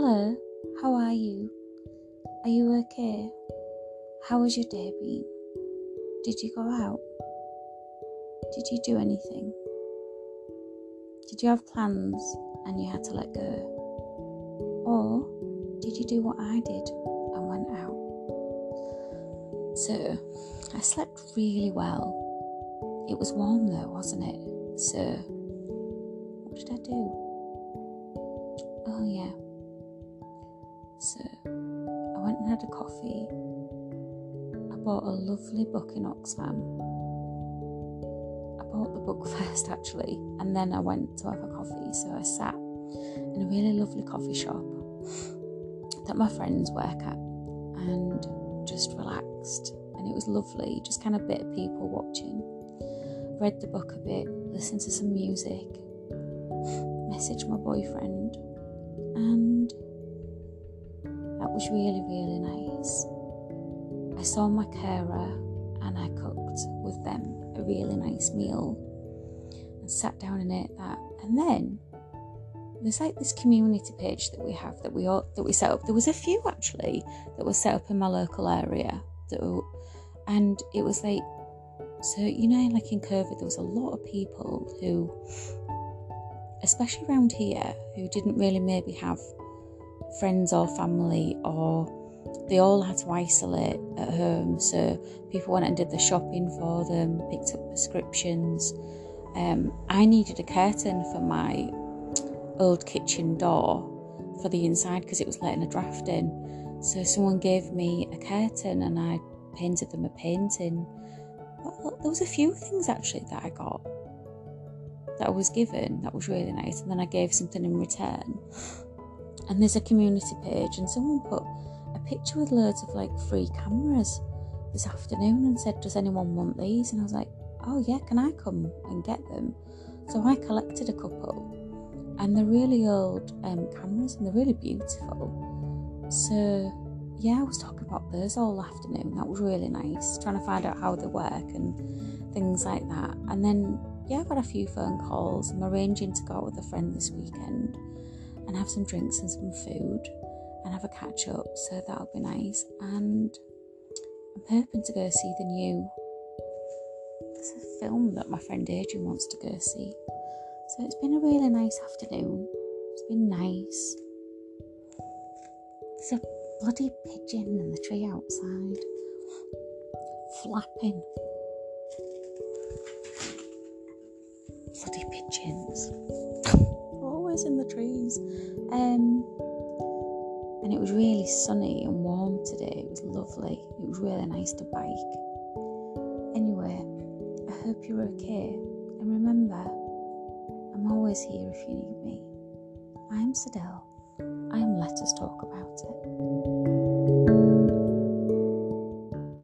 Hello, how are you? Are you okay? How was your day been? Did you go out? Did you do anything? Did you have plans and you had to let go? Or did you do what I did and went out? So, I slept really well. It was warm though, wasn't it? So, what did I do? Oh, yeah. So, I went and had a coffee. I bought a lovely book in Oxfam. I bought the book first, actually, and then I went to have a coffee. So, I sat in a really lovely coffee shop that my friends work at and just relaxed. And it was lovely, just kind of bit of people watching. Read the book a bit, listened to some music, messaged my boyfriend, and was really, really nice. I saw my carer and I cooked with them a really nice meal and sat down and ate that. And then there's like this community page that we have that we all that we set up. There was a few actually that were set up in my local area that were, and it was like so you know like in COVID there was a lot of people who especially around here who didn't really maybe have friends or family or they all had to isolate at home so people went and did the shopping for them picked up prescriptions um, i needed a curtain for my old kitchen door for the inside because it was letting a draft in. So someone gave me a curtain and I painted them a painting. Well, there was a few things actually that I got that I was given that was really nice, and then I gave something in return. And there's a community page, and someone put a picture with loads of like free cameras this afternoon and said, Does anyone want these? And I was like, Oh, yeah, can I come and get them? So I collected a couple and they're really old um, cameras and they're really beautiful. So yeah, I was talking about those all afternoon. That was really nice, trying to find out how they work and things like that. And then yeah, I've had a few phone calls. I'm arranging to go out with a friend this weekend and have some drinks and some food and have a catch up. So that'll be nice. And I'm hoping to go see the new. There's a film that my friend Adrian wants to go see. So it's been a really nice afternoon. It's been nice. There's a bloody pigeon in the tree outside, flapping. Bloody pigeons. Always in the trees. Um, and it was really sunny and warm today. It was lovely. It was really nice to bike. Anyway, I hope you're okay. And remember, I'm always here if you need me. I am Sadell. I am Let Us Talk About It.